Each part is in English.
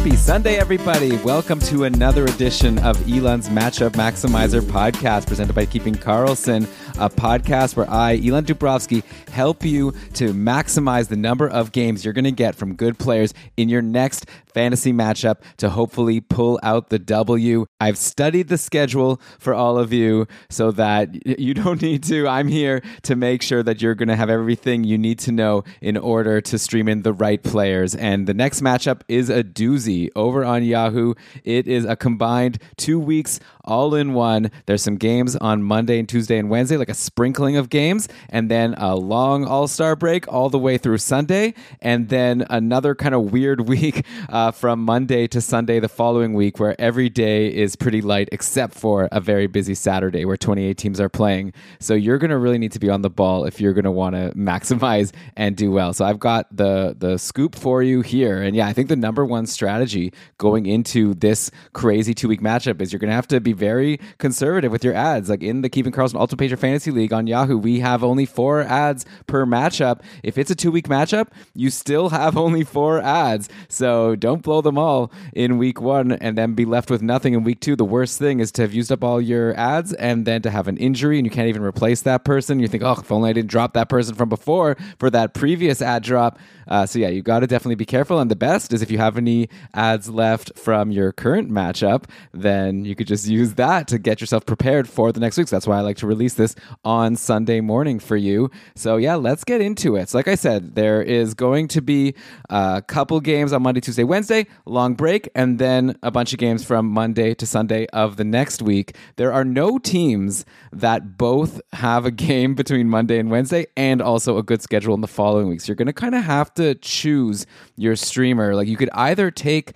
Happy Sunday, everybody. Welcome to another edition of Elon's Matchup Maximizer podcast presented by Keeping Karlsson, a podcast where I, Elon Dubrovsky, help you to maximize the number of games you're going to get from good players in your next fantasy matchup to hopefully pull out the W. I've studied the schedule for all of you so that you don't need to. I'm here to make sure that you're going to have everything you need to know in order to stream in the right players. And the next matchup is a doozy over on Yahoo. It is a combined two weeks all in one. There's some games on Monday and Tuesday and Wednesday, like a sprinkling of games, and then a long All Star break all the way through Sunday, and then another kind of weird week uh, from Monday to Sunday the following week, where every day is pretty light except for a very busy Saturday where 28 teams are playing. So you're going to really need to be on the ball if you're going to want to maximize and do well. So I've got the the scoop for you here, and yeah, I think the number one strategy going into this crazy two week matchup is you're going to have to be very conservative with your ads. Like in the Keeping Karlsson Ultimate Pager Fantasy League on Yahoo, we have only four ads per matchup. If it's a two week matchup, you still have only four ads. So don't blow them all in week one and then be left with nothing in week two. The worst thing is to have used up all your ads and then to have an injury and you can't even replace that person. You think, oh, if only I didn't drop that person from before for that previous ad drop. Uh, so yeah, you got to definitely be careful. And the best is if you have any ads left from your current matchup, then you could just use that to get yourself prepared for the next week. So that's why I like to release this on Sunday morning for you. So yeah, let's get into it. So like I said, there is going to be a couple games on Monday, Tuesday, Wednesday, long break, and then a bunch of games from Monday to Sunday of the next week. There are no teams that both have a game between Monday and Wednesday and also a good schedule in the following weeks. So you're going to kind of have to choose your streamer. Like you could either take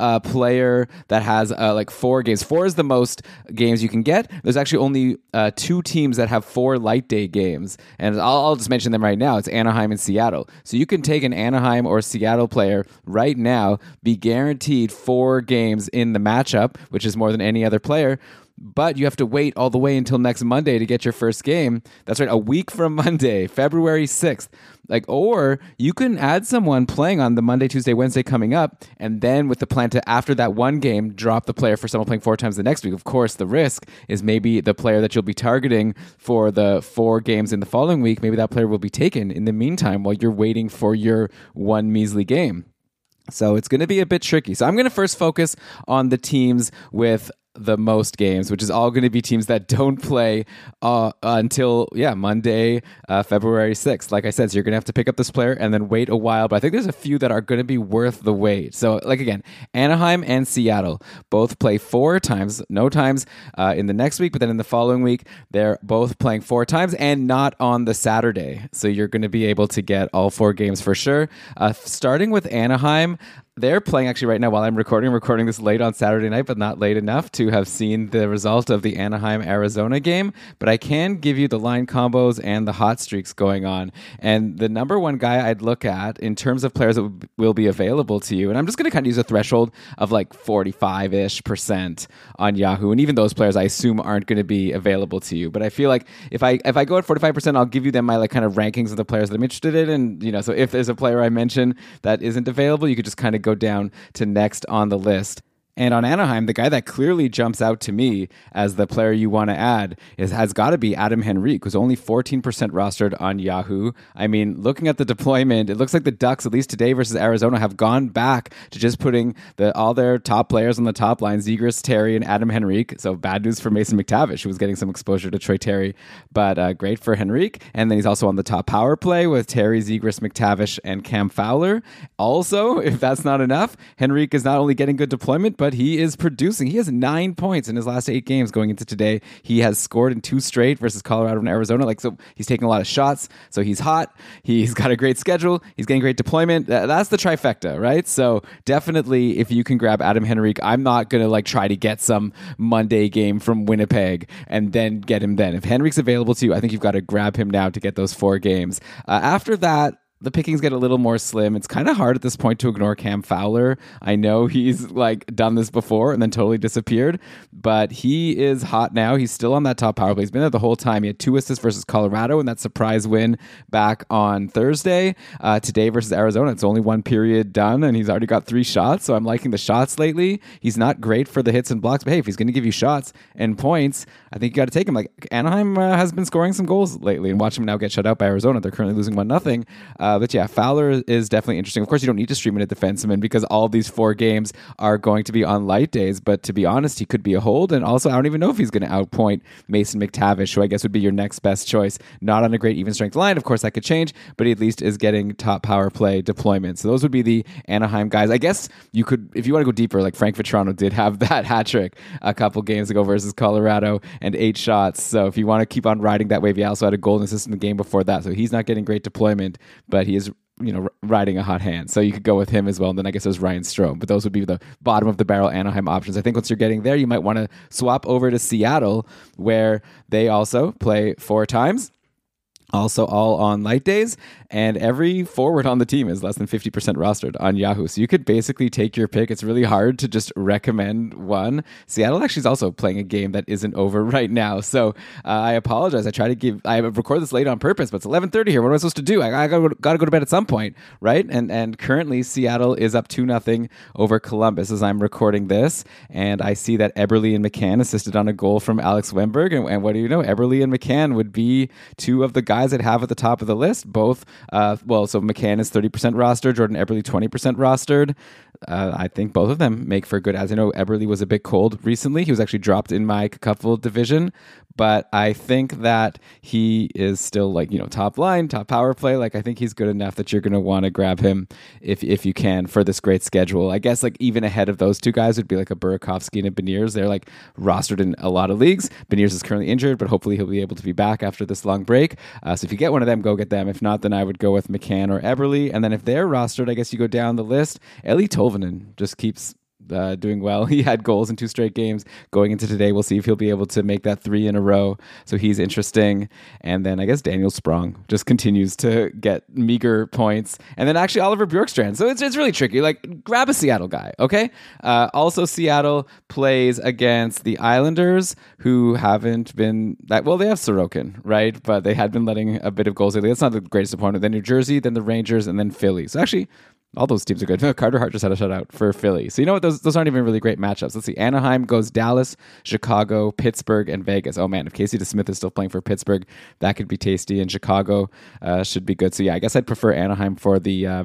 a player that has uh, like four games. Four is the most games you can get. There's actually only uh, two teams that have four light day games, and I'll, I'll, just mention them right now. It's Anaheim and Seattle. So you can take an Anaheim or Seattle player right now, be guaranteed four games in the matchup, which is more than any other player but you have to wait all the way until next Monday to get your first game. That's right, a week from Monday, February 6th. Like, or you can add someone playing on the Monday, Tuesday, Wednesday coming up, and then with the plan to, after that one game, drop the player for someone playing four times the next week. Of course, the risk is maybe the player that you'll be targeting for the four games in the following week, maybe that player will be taken in the meantime while you're waiting for your one measly game. So it's going to be a bit tricky. So I'm going to first focus on the teams with the most games, which is all going to be teams that don't play uh, until yeah Monday, uh, February sixth. Like I said, so you're going to have to pick up this player and then wait a while. But I think there's a few that are going to be worth the wait. So like again, Anaheim and Seattle both play four times, no times uh, in the next week, but then in the following week they're both playing four times and not on the Saturday. So you're going to be able to get all four games for sure. Uh, starting with Anaheim, they're playing actually right now while I'm recording. I'm recording this late on Saturday night, but not late enough to have seen the result of the Anaheim Arizona game. But I can give you the line combos and the hot streaks going on. And the number one guy I'd look at in terms of players that will be available to you, and I'm just going to kind of use a threshold of like 45 ish percent on Yahoo. And even those players I assume aren't going to be available to you. But I feel like if I if I go at 45 percent, I'll give you them my like kind of rankings of the players that I'm interested in. And you know, so if there's a player I mention that isn't available, you could just kind of go down to next on the list. And on Anaheim, the guy that clearly jumps out to me as the player you want to add is has got to be Adam Henrique, who's only 14% rostered on Yahoo. I mean, looking at the deployment, it looks like the Ducks, at least today versus Arizona, have gone back to just putting the, all their top players on the top line, Zegras, Terry, and Adam Henrique. So bad news for Mason McTavish, who was getting some exposure to Troy Terry, but uh, great for Henrique. And then he's also on the top power play with Terry, Zegras, McTavish, and Cam Fowler. Also, if that's not enough, Henrique is not only getting good deployment, but but he is producing. He has nine points in his last eight games going into today. He has scored in two straight versus Colorado and Arizona. Like so, he's taking a lot of shots. So he's hot. He's got a great schedule. He's getting great deployment. That's the trifecta, right? So definitely, if you can grab Adam Henrique, I'm not gonna like try to get some Monday game from Winnipeg and then get him then. If Henrique's available to you, I think you've got to grab him now to get those four games. Uh, after that the pickings get a little more slim. It's kind of hard at this point to ignore Cam Fowler. I know he's like done this before and then totally disappeared, but he is hot now. He's still on that top power play. He's been there the whole time. He had two assists versus Colorado in that surprise win back on Thursday. Uh, today versus Arizona, it's only one period done, and he's already got three shots. So I'm liking the shots lately. He's not great for the hits and blocks, but hey, if he's going to give you shots and points, I think you got to take him. Like Anaheim uh, has been scoring some goals lately, and watch him now get shut out by Arizona. They're currently losing one nothing. Uh, Uh, but yeah, Fowler is definitely interesting. Of course, you don't need to stream in a defenseman because all these four games are going to be on light days. But to be honest, he could be a hold. And also, I don't even know if he's going to outpoint Mason McTavish, who I guess would be your next best choice. Not on a great even strength line. Of course, that could change, but he at least is getting top power play deployment. So those would be the Anaheim guys. I guess you could, if you want to go deeper, like Frank Vatrano did have that hat trick a couple games ago versus Colorado and eight shots. So if you want to keep on riding that wave, he also had a golden assist in the game before that. So he's not getting great deployment, but he is you know, riding a hot hand. So you could go with him as well. And then I guess there's Ryan Strome. But those would be the bottom of the barrel Anaheim options. I think once you're getting there, you might want to swap over to Seattle, where they also play four times also all on light days and every forward on the team is less than 50% rostered on yahoo. So you could basically take your pick. It's really hard to just recommend one. Seattle actually is also playing a game that isn't over right now. So uh, i apologize. I try to give i record this late on purpose but it's 11.30 here. What am i supposed to do? I, I gotta, gotta go to bed at some point right? And and currently seattle is up 2 nothing over columbus as i'm recording this. And i see that eberle and mccann assisted on a goal from alex wennberg and, and what do you know? Eberle and mccann would be two of the guys guys that have at the top of the list. Both, uh, well, so McCann is 30% rostered, Jordan Eberle 20% rostered. Uh, I think both of them make for good ads. I know Eberle was a bit cold recently. He was actually dropped in my couple division, but I think that he is still like you know top line, top power play. Like I think he's good enough that you're going to want to grab him if if you can for this great schedule. I guess like even ahead of those two guys would be like a Burakovsky and a Beniers. They're like rostered in a lot of leagues. Beniers is currently injured, but hopefully he'll be able to be back after this long break. Uh, so if you get one of them, go get them. If not, then I would go with McCann or Eberle. And then if they're rostered, I guess you go down the list. Eeli Tolvanen just keeps uh, doing well. He had goals in two straight games. Going into today, we'll see if he'll be able to make that three in a row. So he's interesting. And then I guess Daniel Sprong just continues to get meager points. And then actually Oliver Bjorkstrand. So it's, it's really tricky. Like, grab a Seattle guy, okay? Uh, also, Seattle plays against the Islanders, who haven't been that well. They have Sorokin, right? But they had been letting a bit of goals lately. That's not the greatest opponent. Then New Jersey, then the Rangers, and then Philly. So actually, all those teams are good. Carter Hart just had a shutout for Philly. So you know what? Those those aren't even really great matchups. Let's see. Anaheim goes Dallas, Chicago, Pittsburgh, and Vegas. Oh man, if Casey DeSmith is still playing for Pittsburgh, that could be tasty. And Chicago uh, should be good. So yeah, I guess I'd prefer Anaheim for the uh,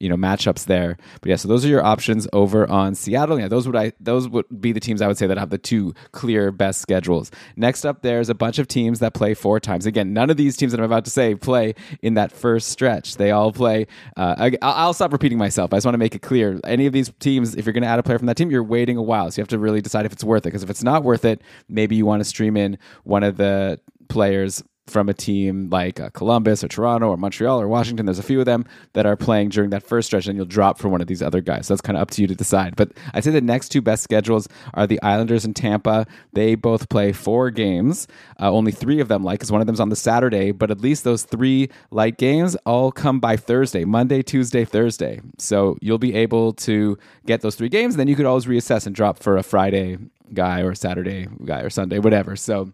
you know matchups there. But yeah, so those are your options over on Seattle. Yeah, those would I those would be the teams I would say that have the two clear best schedules. Next up, there's a bunch of teams that play four times. Again, none of these teams that I'm about to say play in that first stretch. They all play. Uh, I, will stop repeating myself. I just want to make it clear. Any of these teams, if you're going to add a player from that team, you're waiting a while, so you have to really decide if it's worth it. Because if it's not worth it, maybe you want to stream in one of the players from a team like uh, Columbus or Toronto or Montreal or Washington. There's a few of them that are playing during that first stretch, and you'll drop for one of these other guys. So that's kind of up to you to decide. But I'd say the next two best schedules are the Islanders and Tampa. They both play four games. Uh, only three of them like, because one of them's on the Saturday, but at least those three light games all come by Thursday, Monday, Tuesday, Thursday. So you'll be able to get those three games, and then you could always reassess and drop for a Friday guy or Saturday guy or Sunday, whatever. So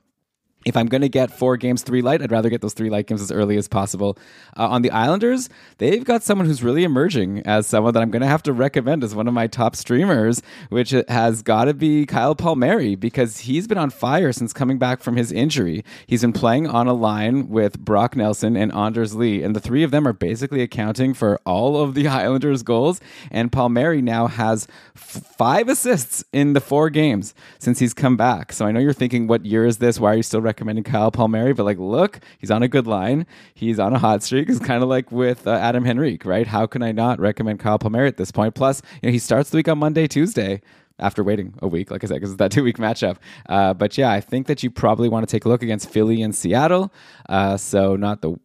if I'm going to get four games, three light, I'd rather get those three light games as early as possible. Uh, on the Islanders, they've got someone who's really emerging as someone that I'm going to have to recommend as one of my top streamers, which has got to be Kyle Palmieri because he's been on fire since coming back from his injury. He's been playing on a line with Brock Nelson and Anders Lee, and the three of them are basically accounting for all of the Islanders' goals. And Palmieri now has f- five assists in the four games since he's come back. So I know you're thinking, what year is this? Why are you still recommending Kyle Palmieri, but like, look, he's on a good line. He's on a hot streak. It's kind of like with uh, Adam Henrique, right? How can I not recommend Kyle Palmieri at this point? Plus, you know, he starts the week on Monday, Tuesday after waiting a week, like I said, because it's that two week matchup. Uh, but yeah, I think that you probably want to take a look against Philly and Seattle. Uh, so not the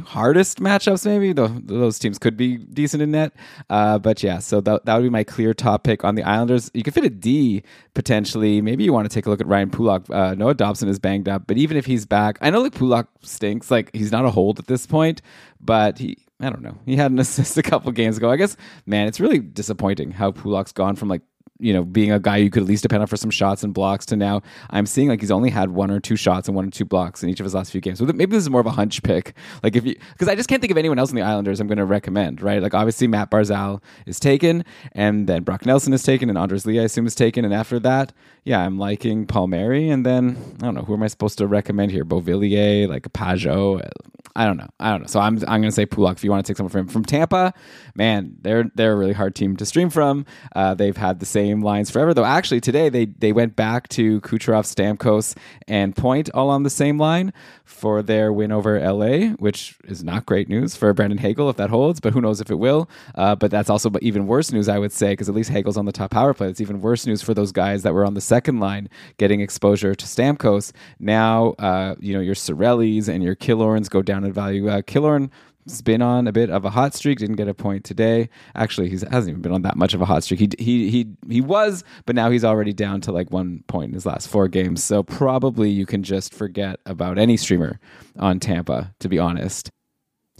hardest matchups, maybe. Those teams could be decent in net. Uh, but yeah, so that, that would be my clear top pick on the Islanders. You could fit a D potentially. Maybe you want to take a look at Ryan Pulock. Uh, Noah Dobson is banged up, but even if he's back, I know like Pulock stinks. Like he's not a hold at this point, but he I don't know. He had an assist a couple games ago. I guess, man, it's really disappointing how Pulock's gone from like you know, being a guy you could at least depend on for some shots and blocks to now I'm seeing like he's only had one or two shots and one or two blocks in each of his last few games. So maybe this is more of a hunch pick. Like if you, because I just can't think of anyone else in the Islanders I'm going to recommend, right? Like obviously Matt Barzal is taken and then Brock Nelson is taken and Anders Lee I assume is taken. And after that, yeah, I'm liking Palmieri. And then I don't know, who am I supposed to recommend here? Beauvillier, like Pageau. I don't know. I don't know. So I'm I'm going to say Pulock if you want to take someone from from Tampa. Man, they're they're a really hard team to stream from. Uh, they've had the same lines forever, though. Actually, today they they went back to Kucherov, Stamkos, and Point all on the same line for their win over LA, which is not great news for Brandon Hagel if that holds, but who knows if it will. Uh, but that's also even worse news, I would say, because at least Hagel's on the top power play. It's even worse news for those guys that were on the second line getting exposure to Stamkos. Now, uh, you know, your Cirellis and your Killorns go down in value. Uh, Killorn has been on a bit of a hot streak. Didn't get a point today. Actually, he hasn't even been on that much of a hot streak. He he he he was, but now he's already down to like one point in his last four games. So probably you can just forget about any streamer on Tampa. To be honest.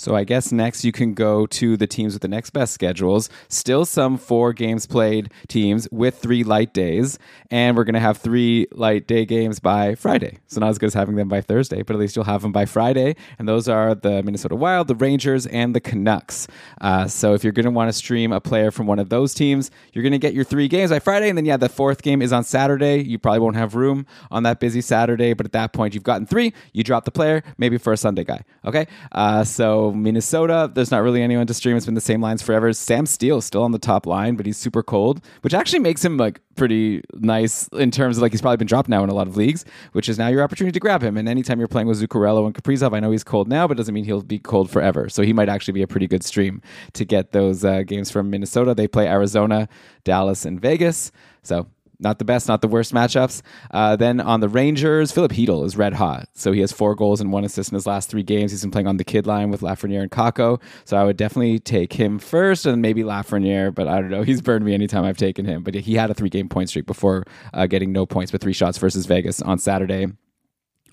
So I guess next you can go to the teams with the next best schedules. Still some four games played teams with three light days, and we're going to have three light day games by Friday. So not as good as having them by Thursday, but at least you'll have them by Friday. And those are the Minnesota Wild, the Rangers, and the Canucks. Uh, so if you're going to want to stream a player from one of those teams, you're going to get your three games by Friday, and then yeah, the fourth game is on Saturday. You probably won't have room on that busy Saturday, but at that point you've gotten three. You drop the player, maybe for a Sunday guy. Okay, uh, so Minnesota, there's not really anyone to stream. It's been the same lines forever. Sam Steel's still on the top line, but he's super cold, which actually makes him like pretty nice in terms of like he's probably been dropped now in a lot of leagues, which is now your opportunity to grab him. And anytime you're playing with Zuccarello and Kaprizov, I know he's cold now, but doesn't mean he'll be cold forever. So he might actually be a pretty good stream to get those uh, games from Minnesota. They play Arizona, Dallas, and Vegas. So not the best, not the worst matchups. Uh, then on the Rangers, Filip Chytil is red hot. So he has four goals and one assist in his last three games. He's been playing on the kid line with Lafreniere and Kakko. So I would definitely take him first and maybe Lafreniere, but I don't know. He's burned me anytime I've taken him. But he had a three game point streak before uh, getting no points with three shots versus Vegas on Saturday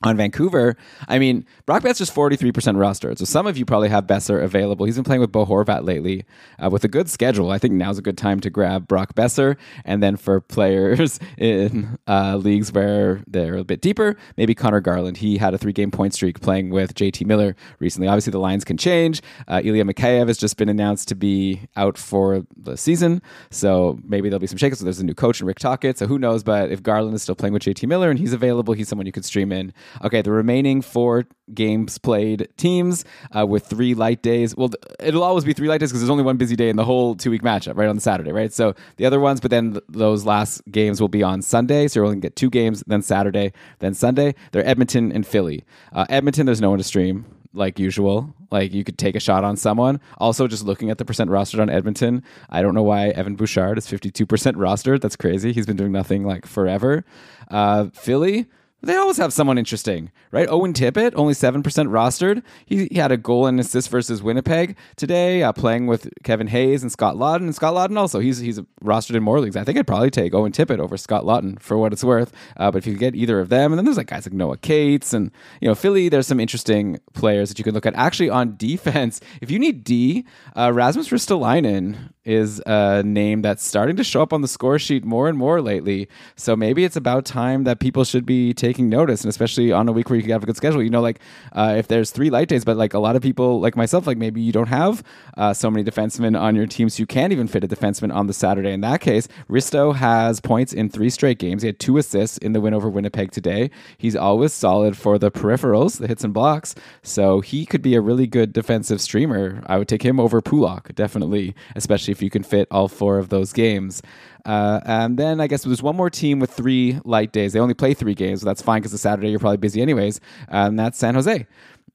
on Vancouver, I mean, Brock Boeser's 43% rostered. So some of you probably have Boeser available. He's been playing with Bo Horvat lately uh, with a good schedule. I think now's a good time to grab Brock Boeser. And then for players in uh, leagues where they're a bit deeper, maybe Conor Garland. He had a three game point streak playing with JT Miller recently. Obviously, the lines can change. Uh, Ilya Mikheyev has just been announced to be out for the season. So maybe there'll be some shakeups. So there's a new coach in Rick Tocchet. So who knows? But if Garland is still playing with JT Miller and he's available, he's someone you could stream in. Okay, the remaining four games played teams uh, with three light days. Well, it'll always be three light days because there's only one busy day in the whole two week matchup, right on the Saturday, right? So the other ones, but then th- those last games will be on Sunday. So you're only going to get two games, then Saturday, then Sunday. They're Edmonton and Philly. Uh, Edmonton, there's no one to stream like usual. Like you could take a shot on someone. Also, just looking at the percent rostered on Edmonton, I don't know why Evan Bouchard is 52% rostered. That's crazy. He's been doing nothing like forever. Uh, Philly, they always have someone interesting, right? Owen Tippett, only 7% rostered. He, he had a goal and assist versus Winnipeg today, uh, playing with Kevin Hayes and Scott Laughton. And Scott Laughton also, he's he's rostered in more leagues. I think I'd probably take Owen Tippett over Scott Laughton for what it's worth. Uh, but if you get either of them, and then there's like guys like Noah Cates and, you know, Philly, there's some interesting players that you can look at. Actually, on defense, if you need D, uh, Rasmus Ristolainen is a name that's starting to show up on the score sheet more and more lately. So maybe it's about time that people should be taking notice, and especially on a week where you have a good schedule. You know, like uh, if there's three light days, but like a lot of people, like myself, like maybe you don't have uh, so many defensemen on your team, so you can't even fit a defenseman on the Saturday. In that case, Risto has points in three straight games. He had two assists in the win over Winnipeg today. He's always solid for the peripherals, the hits and blocks. So he could be a really good defensive streamer. I would take him over Pulock, definitely, especially if you can fit all four of those games. Uh, and then I guess there's one more team with three light days. They only play three games, so that's fine because it's Saturday you're probably busy anyways. and that's San Jose.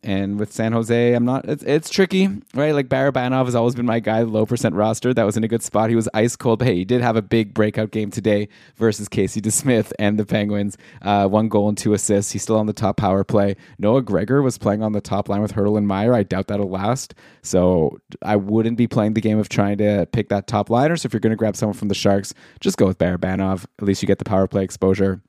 And with San Jose, I'm not. It's, it's tricky, right? Like Barabanov has always been my guy, low percent roster. That was in a good spot. He was ice cold, but hey, he did have a big breakout game today versus Casey DeSmith and the Penguins. Uh, one goal and two assists. He's still on the top power play. Noah Gregor was playing on the top line with Hertl and Meier. I doubt that'll last. So I wouldn't be playing the game of trying to pick that top liner. So if you're going to grab someone from the Sharks, just go with Barabanov. At least you get the power play exposure.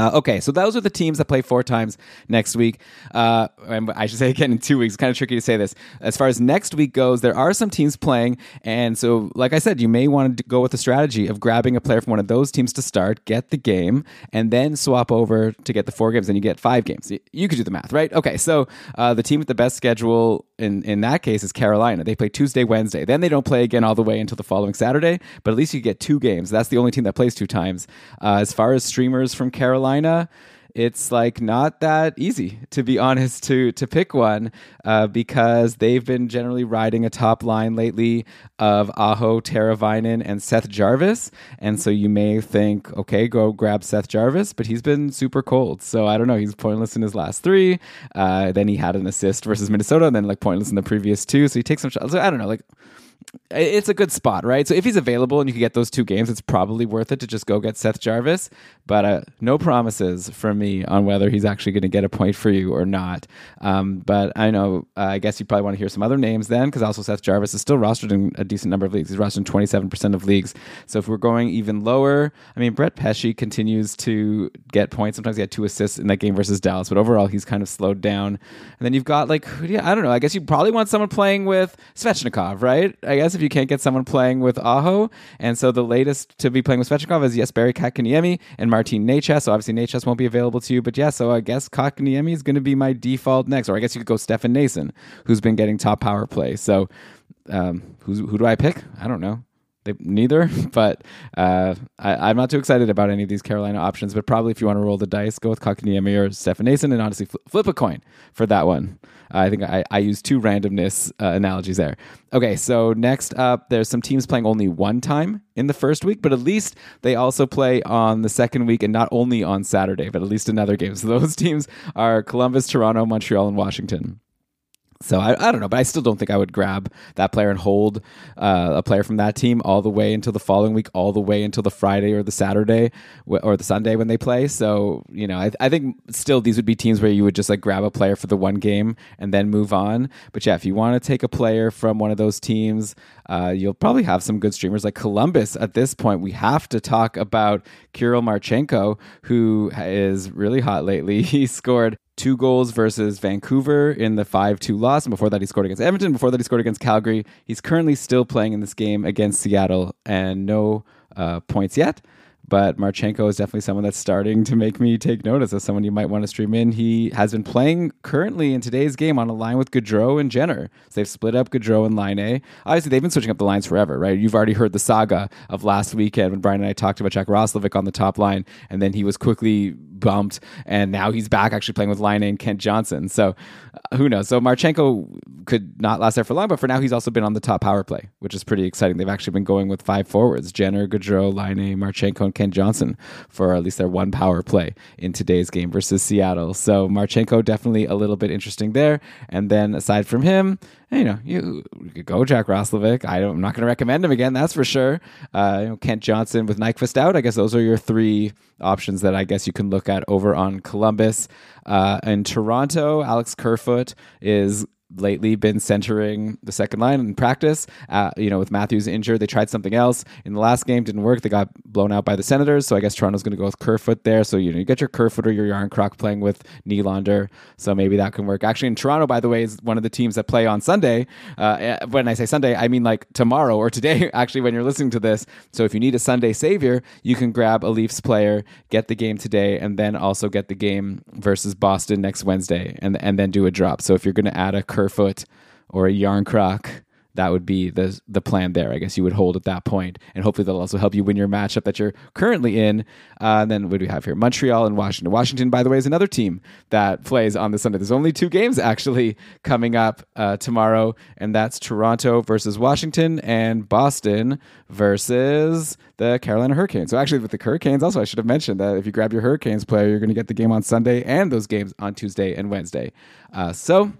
Uh, okay, so those are the teams that play four times next week. Uh, I should say again in two weeks. It's kind of tricky to say this. As far as next week goes, there are some teams playing, and so like I said, you may want to go with the strategy of grabbing a player from one of those teams to start, get the game, and then swap over to get the four games, and you get five games. You could do the math, right? Okay, so uh, the team with the best schedule in in that case is Carolina. They play Tuesday, Wednesday, then they don't play again all the way until the following Saturday. But at least you get two games. That's the only team that plays two times. Uh, as far as streamers from Carolina. Carolina, it's like not that easy to be honest to to pick one uh, because they've been generally riding a top line lately of Aho, Tara Teravainen, and Seth Jarvis, and so you may think, okay, go grab Seth Jarvis, but he's been super cold, so I don't know. He's pointless in his last three. Uh, then he had an assist versus Minnesota, and then like pointless in the previous two. So he takes some shots. So I don't know, like it's a good spot, right? So if he's available and you can get those two games, it's probably worth it to just go get Seth Jarvis. But uh, no promises from me on whether he's actually going to get a point for you or not. Um, but I know, uh, I guess you probably want to hear some other names then, because also Seth Jarvis is still rostered in a decent number of leagues. He's rostered in 27% of leagues. So if we're going even lower, I mean, Brett Pesce continues to get points. Sometimes he had two assists in that game versus Dallas, but overall he's kind of slowed down. And then you've got like, yeah, I don't know. I guess you probably want someone playing with Svechnikov, right? I guess if you can't get someone playing with Aho. And so the latest to be playing with Svechnikov is Jesperi Kotkaniemi and Martin Necas. So obviously Necas won't be available to you. But yeah, so I guess Kotkaniemi is going to be my default next. Or I guess you could go Stefan Noesen, who's been getting top power play. So um, who do I pick? I don't know. They, neither, but uh, I, am not too excited about any of these Carolina options. But probably if you want to roll the dice, go with Kotkaniemi or Stefan Noesen, and honestly, flip, flip a coin for that one. Uh, I think I, I use two randomness uh, analogies there. Okay, so next up, there's some teams playing only one time in the first week, but at least they also play on the second week and not only on Saturday, but at least another game. So those teams are Columbus, Toronto, Montreal, and Washington. So I, I don't know, but I still don't think I would grab that player and hold uh, a player from that team all the way until the following week, all the way until the Friday or the Saturday or the Sunday when they play. So you know, I, I think still these would be teams where you would just like grab a player for the one game and then move on. But yeah, if you want to take a player from one of those teams, uh, you'll probably have some good streamers like Columbus. At this point, we have to talk about Kirill Marchenko, who is really hot lately. He scored two goals versus Vancouver in the 5 2 loss. And before that, he scored against Edmonton. Before that, he scored against Calgary. He's currently still playing in this game against Seattle and no uh, points yet. But Marchenko is definitely someone that's starting to make me take notice as someone you might want to stream in. He has been playing currently in today's game on a line with Gaudreau and Jenner. So they've split up Gaudreau and Laine. Obviously, they've been switching up the lines forever, right? You've already heard the saga of last weekend when Brian and I talked about Jack Roslovic on the top line, and then he was quickly bumped, and now he's back actually playing with Laine and Kent Johnson. So uh, who knows? So Marchenko could not last there for long, but for now he's also been on the top power play, which is pretty exciting. They've actually been going with five forwards: Jenner, Gaudreau, Laine, Marchenko, and Kent Johnson for at least their one power play in today's game versus Seattle. So Marchenko definitely a little bit interesting there. And then aside from him, you know, you, you could go Jack Roslovic. I am not going to recommend him again, that's for sure. Uh, you know, Kent Johnson with Nyquist out. I guess those are your three options that I guess you can look at over on Columbus. Uh, in Toronto, Alex Kerfoot is lately been centering the second line in practice. Uh, you know, with Matthews injured, they tried something else in the last game, didn't work. They got blown out by the Senators, so I guess Toronto's going to go with Kerfoot there. So you know, you get your Kerfoot or your Järnkrok playing with Nylander, so maybe that can work. Actually, in Toronto, by the way, is one of the teams that play on Sunday. Uh, eh, when I say Sunday, I mean like tomorrow or today. Actually, when you're listening to this, so if you need a Sunday savior, you can grab a Leafs player, get the game today, and then also get the game versus Boston next Wednesday, and and then do a drop. So if you're going to add a Kerfoot or a Järnkrok that would be the the plan there. I guess you would hold at that point, and hopefully that'll also help you win your matchup that you're currently in. Uh, and then what do we have here? Montreal and Washington. Washington, by the way, is another team that plays on the Sunday. There's only two games actually coming up uh, tomorrow, and that's Toronto versus Washington and Boston versus the Carolina Hurricanes. So actually, with the Hurricanes, also I should have mentioned that if you grab your Hurricanes player, you're going to get the game on Sunday and those games on Tuesday and Wednesday. Uh, so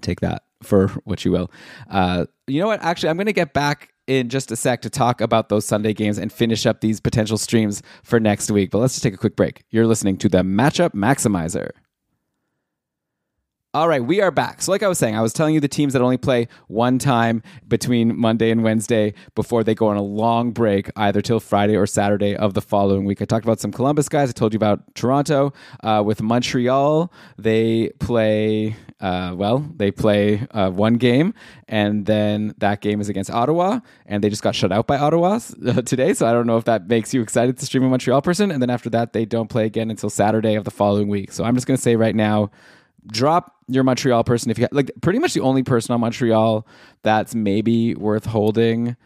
take that for what you will. Uh, you know what? Actually, I'm going to get back in just a sec to talk about those Sunday games and finish up these potential streams for next week. But let's just take a quick break. You're listening to the Matchup Maximizer. All right, we are back. So, like I was saying, I was telling you the teams that only play one time between Monday and Wednesday before they go on a long break, either till Friday or Saturday of the following week. I talked about some Columbus guys. I told you about Toronto. Uh, with Montreal, they play, uh, well, they play uh, one game, and then that game is against Ottawa, and they just got shut out by Ottawa today. So, I don't know if that makes you excited to stream a Montreal person. And then after that, they don't play again until Saturday of the following week. So, I'm just going to say right now, drop your Montreal person if you like pretty much the only person on Montreal that's maybe worth holding.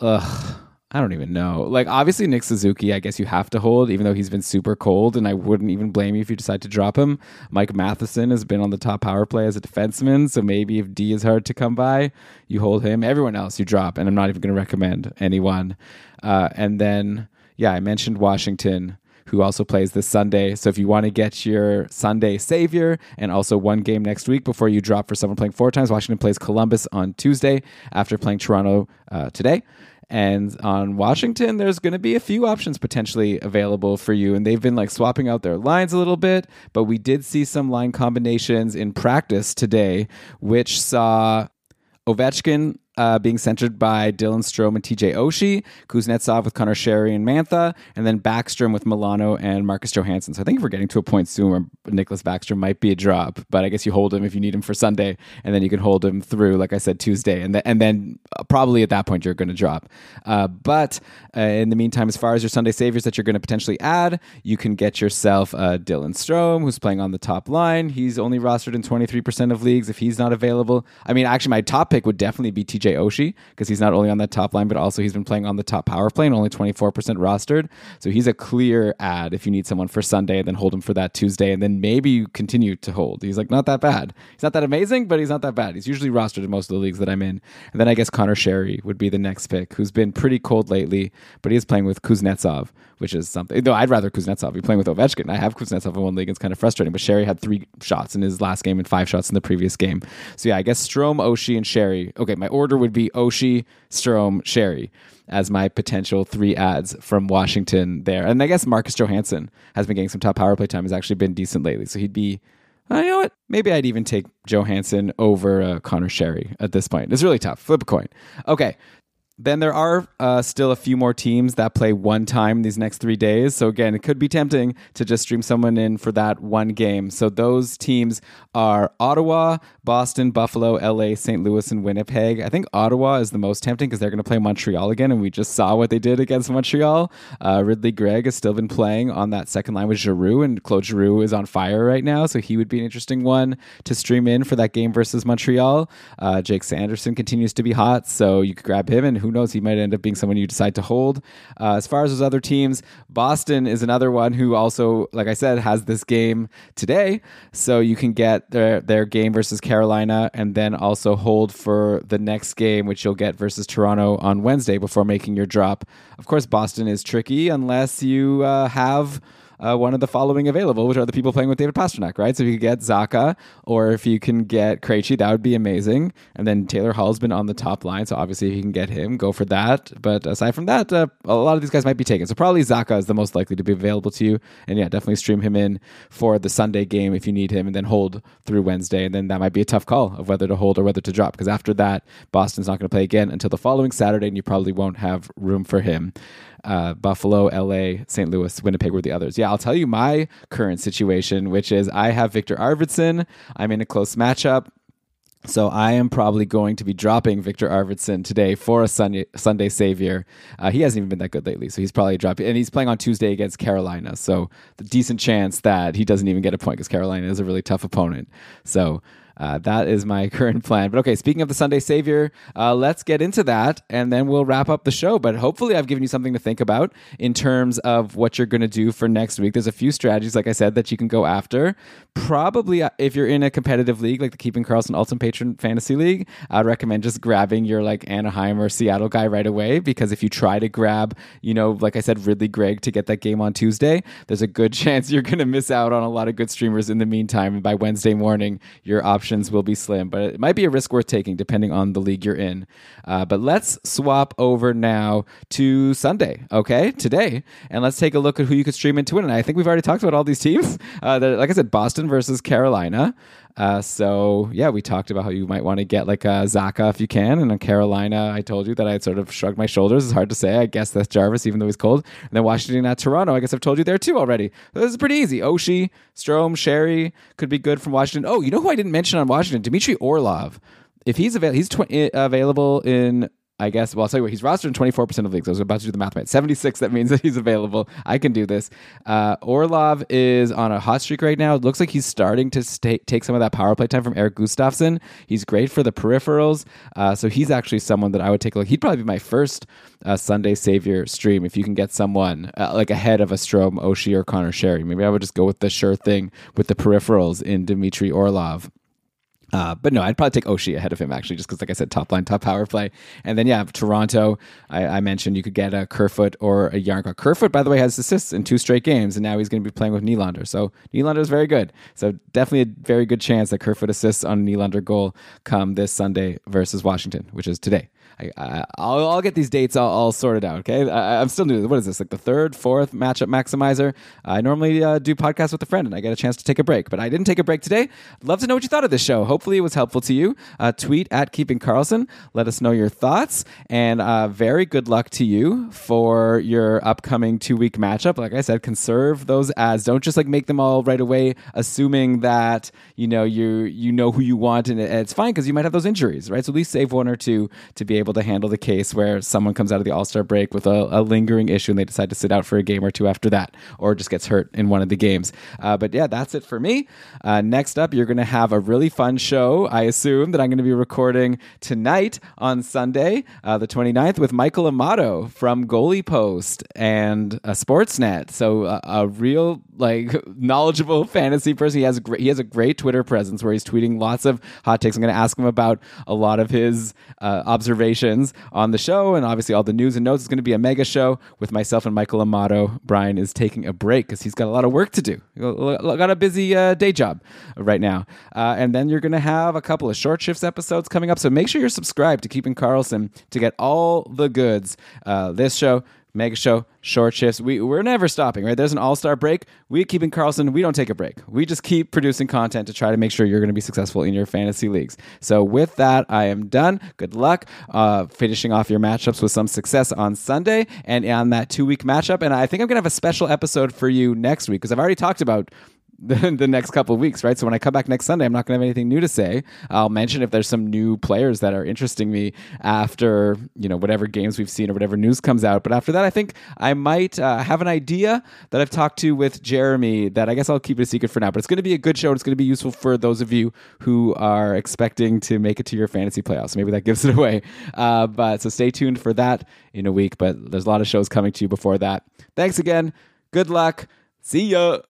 Ugh, I don't even know. Like obviously Nick Suzuki, I guess you have to hold, even though he's been super cold, and I wouldn't even blame you if you decide to drop him. Mike Matheson has been on the top power play as a defenseman, so maybe if D is hard to come by, you hold him. Everyone else you drop, and I'm not even going to recommend anyone. Uh, and then yeah, I mentioned Washington who also plays this Sunday. So if you want to get your Sunday savior and also one game next week before you drop for someone playing four times, Washington plays Columbus on Tuesday after playing Toronto uh, today. And on Washington, there's going to be a few options potentially available for you. And they've been like swapping out their lines a little bit, but we did see some line combinations in practice today, which saw Ovechkin uh, being centered by Dylan Strome and TJ Oshie, Kuznetsov with Connor Sheary and Mantha, and then Backstrom with Milano and Marcus Johansson. So I think we're getting to a point soon where Nicklas Backstrom might be a drop, but I guess you hold him if you need him for Sunday, and then you can hold him through, like I said, Tuesday, and, th- and then uh, probably at that point you're going to drop. Uh, but uh, in the meantime, as far as your Sunday saviors that you're going to potentially add, you can get yourself uh, Dylan Strome, who's playing on the top line. He's only rostered in 23% of leagues if he's not available. I mean, actually, my top pick would definitely be TJ TJ Oshie because he's not only on that top line, but also he's been playing on the top power play and only 24% rostered. So he's a clear ad if you need someone for Sunday and then hold him for that Tuesday and then maybe you continue to hold. He's like not that bad. He's not that amazing, but he's not that bad. He's usually rostered in most of the leagues that I'm in. And then I guess Connor Sheary would be the next pick, who's been pretty cold lately, but he is playing with Kuznetsov, which is something. No, I'd rather Kuznetsov be playing with Ovechkin. I have Kuznetsov in one league. It's kind of frustrating, but Sheary had three shots in his last game and five shots in the previous game. So yeah, I guess Strome, Oshie, and Sheary. Okay, my order would be Oshie, Strome, Sheary as my potential three ads from Washington there. And I guess Marcus Johansson has been getting some top power play time, has actually been decent lately. So he'd be, uh, you know what? Maybe I'd even take Johansson over uh, Connor Sheary at this point. It's really tough. Flip a coin. Okay. Then there are uh, still a few more teams that play one time these next three days. So again, it could be tempting to just stream someone in for that one game. So those teams are Ottawa, Boston, Buffalo, LA, St. Louis, and Winnipeg. I think Ottawa is the most tempting because they're going to play Montreal again, and we just saw what they did against Montreal. Uh, Ridly Greig has still been playing on that second line with Giroux, and Claude Giroux is on fire right now, so he would be an interesting one to stream in for that game versus Montreal. Uh, Jake Sanderson continues to be hot, so you could grab him, and who knows, he might end up being someone you decide to hold. Uh, as far as those other teams, Boston is another one who also, like I said, has this game today, so you can get their their game versus Carolina, and then also hold for the next game, which you'll get versus Toronto on Wednesday before making your drop. Of course, Boston is tricky unless you uh, have uh, one of the following available, which are the people playing with David Pastrnak, right? So if you could get Zacha or if you can get Krejci, that would be amazing. And then Taylor Hall's been on the top line, so obviously if you can get him, go for that. But aside from that, uh, a lot of these guys might be taken. So probably Zacha is the most likely to be available to you. And yeah, definitely stream him in for the Sunday game if you need him, and then hold through Wednesday. And then that might be a tough call of whether to hold or whether to drop, because after that, Boston's not going to play again until the following Saturday, and you probably won't have room for him uh, Buffalo, LA, St. Louis, Winnipeg were the others. Yeah, I'll tell you my current situation, which is I have Viktor Arvidsson. I'm in a close matchup. So I am probably going to be dropping Viktor Arvidsson today for a Sunday, Sunday savior. Uh, he hasn't even been that good lately, so he's probably dropping. And he's playing on Tuesday against Carolina, so the decent chance that he doesn't even get a point because Carolina is a really tough opponent. So uh, that is my current plan. But okay, speaking of the Sunday Savior, uh, let's get into that and then we'll wrap up the show. But hopefully, I've given you something to think about in terms of what you're going to do for next week. There's a few strategies, like I said, that you can go after. Probably, uh, if you're in a competitive league like the Keeping Karlsson Ultimate Patreon Fantasy League, I'd recommend just grabbing your like Anaheim or Seattle guy right away because if you try to grab, you know, like I said, Ridly Greig to get that game on Tuesday, there's a good chance you're going to miss out on a lot of good streamers in the meantime. And by Wednesday morning, your option options will be slim, but it might be a risk worth taking depending on the league you're in. Uh, but let's swap over now to Sunday, okay, today, and let's take a look at who you could stream into it. And I think we've already talked about all these teams. Uh, like I said, Boston versus Carolina. Uh, so yeah, we talked about how you might want to get like a Zacha if you can, and in Carolina, I told you that I sort of shrugged my shoulders. It's hard to say. I guess that's Jarvis, even though he's cold. And then Washington at Toronto. I guess I've told you there too already. So This is pretty easy. Oshie, Strome, Sheary could be good from Washington. Oh, you know who I didn't mention on Washington? Dmitry Orlov. If he's available, he's tw- available in I guess, well, I'll tell you what, he's rostered in 24% of leagues. I was about to do the math right. 76, that means that he's available. I can do this. Uh, Orlov is on a hot streak right now. It looks like he's starting to stay, take some of that power play time from Erik Gustafsson. He's great for the peripherals. Uh, so he's actually someone that I would take a look. He'd probably be my first uh, Sunday Savior stream if you can get someone uh, like ahead of a Strome, Oshie, or Connor Sheary. Maybe I would just go with the sure thing with the peripherals in Dmitry Orlov. Uh, but no, I'd probably take Oshie ahead of him actually, just because, like I said, top line, top power play. And then yeah, Toronto. I, I mentioned you could get a Kerfoot or a Jarnkrok. Kerfoot, by the way, has assists in two straight games, and now he's going to be playing with Nylander. So Nylander is very good. So definitely a very good chance that Kerfoot assists on Nylander goal come this Sunday versus Washington, which is today. I, will I'll get these dates all, all sorted out. Okay, I, am still new. What is this? Like the third, fourth matchup maximizer? I normally uh, do podcasts with a friend, and I get a chance to take a break, but I didn't take a break today. I'd love to know what you thought of this show. Hopefully, it was helpful to you. Uh, tweet at Keeping Karlsson. Let us know your thoughts, and uh, very good luck to you for your upcoming two week matchup. Like I said, conserve those ads. Don't just like make them all right away, assuming that you know you you know who you want, and it's fine because you might have those injuries, right? So at least save one or two to be able able to handle the case where someone comes out of the All Star break with a, a, lingering issue and they decide to sit out for a game or two after that, or just gets hurt in one of the games. Uh, but yeah, that's it for me. Uh, next up, you're going to have a really fun show, I assume, that I'm going to be recording tonight on Sunday, uh, the 29th, with Michael Amato from Goalie Post and uh, Sportsnet. So uh, a real like knowledgeable fantasy person. He has a he has a great Twitter presence where he's tweeting lots of hot takes. I'm going to ask him about a lot of his uh, observations on the show, and obviously all the news and notes. It's going to be a mega show with myself and Michael Amato. Brian is taking a break because he's got a lot of work to do. Got a busy uh, day job right now, uh, and then you're going to have a couple of short shifts episodes coming up. So make sure you're subscribed to Keeping Karlsson to get all the goods. Uh, this show Mega Show, short shifts. We we're never stopping, right? There's an all star break. We keeping Karlsson. We don't take a break. We just keep producing content to try to make sure you're going to be successful in your fantasy leagues. So with that, I am done. Good luck uh, finishing off your matchups with some success on Sunday and on that two week matchup. And I think I'm going to have a special episode for you next week because I've already talked about the, the next couple weeks, right? So when I come back next Sunday, I'm not going to have anything new to say. I'll mention if there's some new players that are interesting me after you know whatever games we've seen or whatever news comes out. But after that, I think I might uh, have an idea that I've talked to with Jeremy that I guess I'll keep it a secret for now. But it's going to be a good show. And it's going to be useful for those of you who are expecting to make it to your fantasy playoffs. Maybe that gives it away. Uh, but so stay tuned for that in a week. But there's a lot of shows coming to you before that. Thanks again. Good luck. See ya.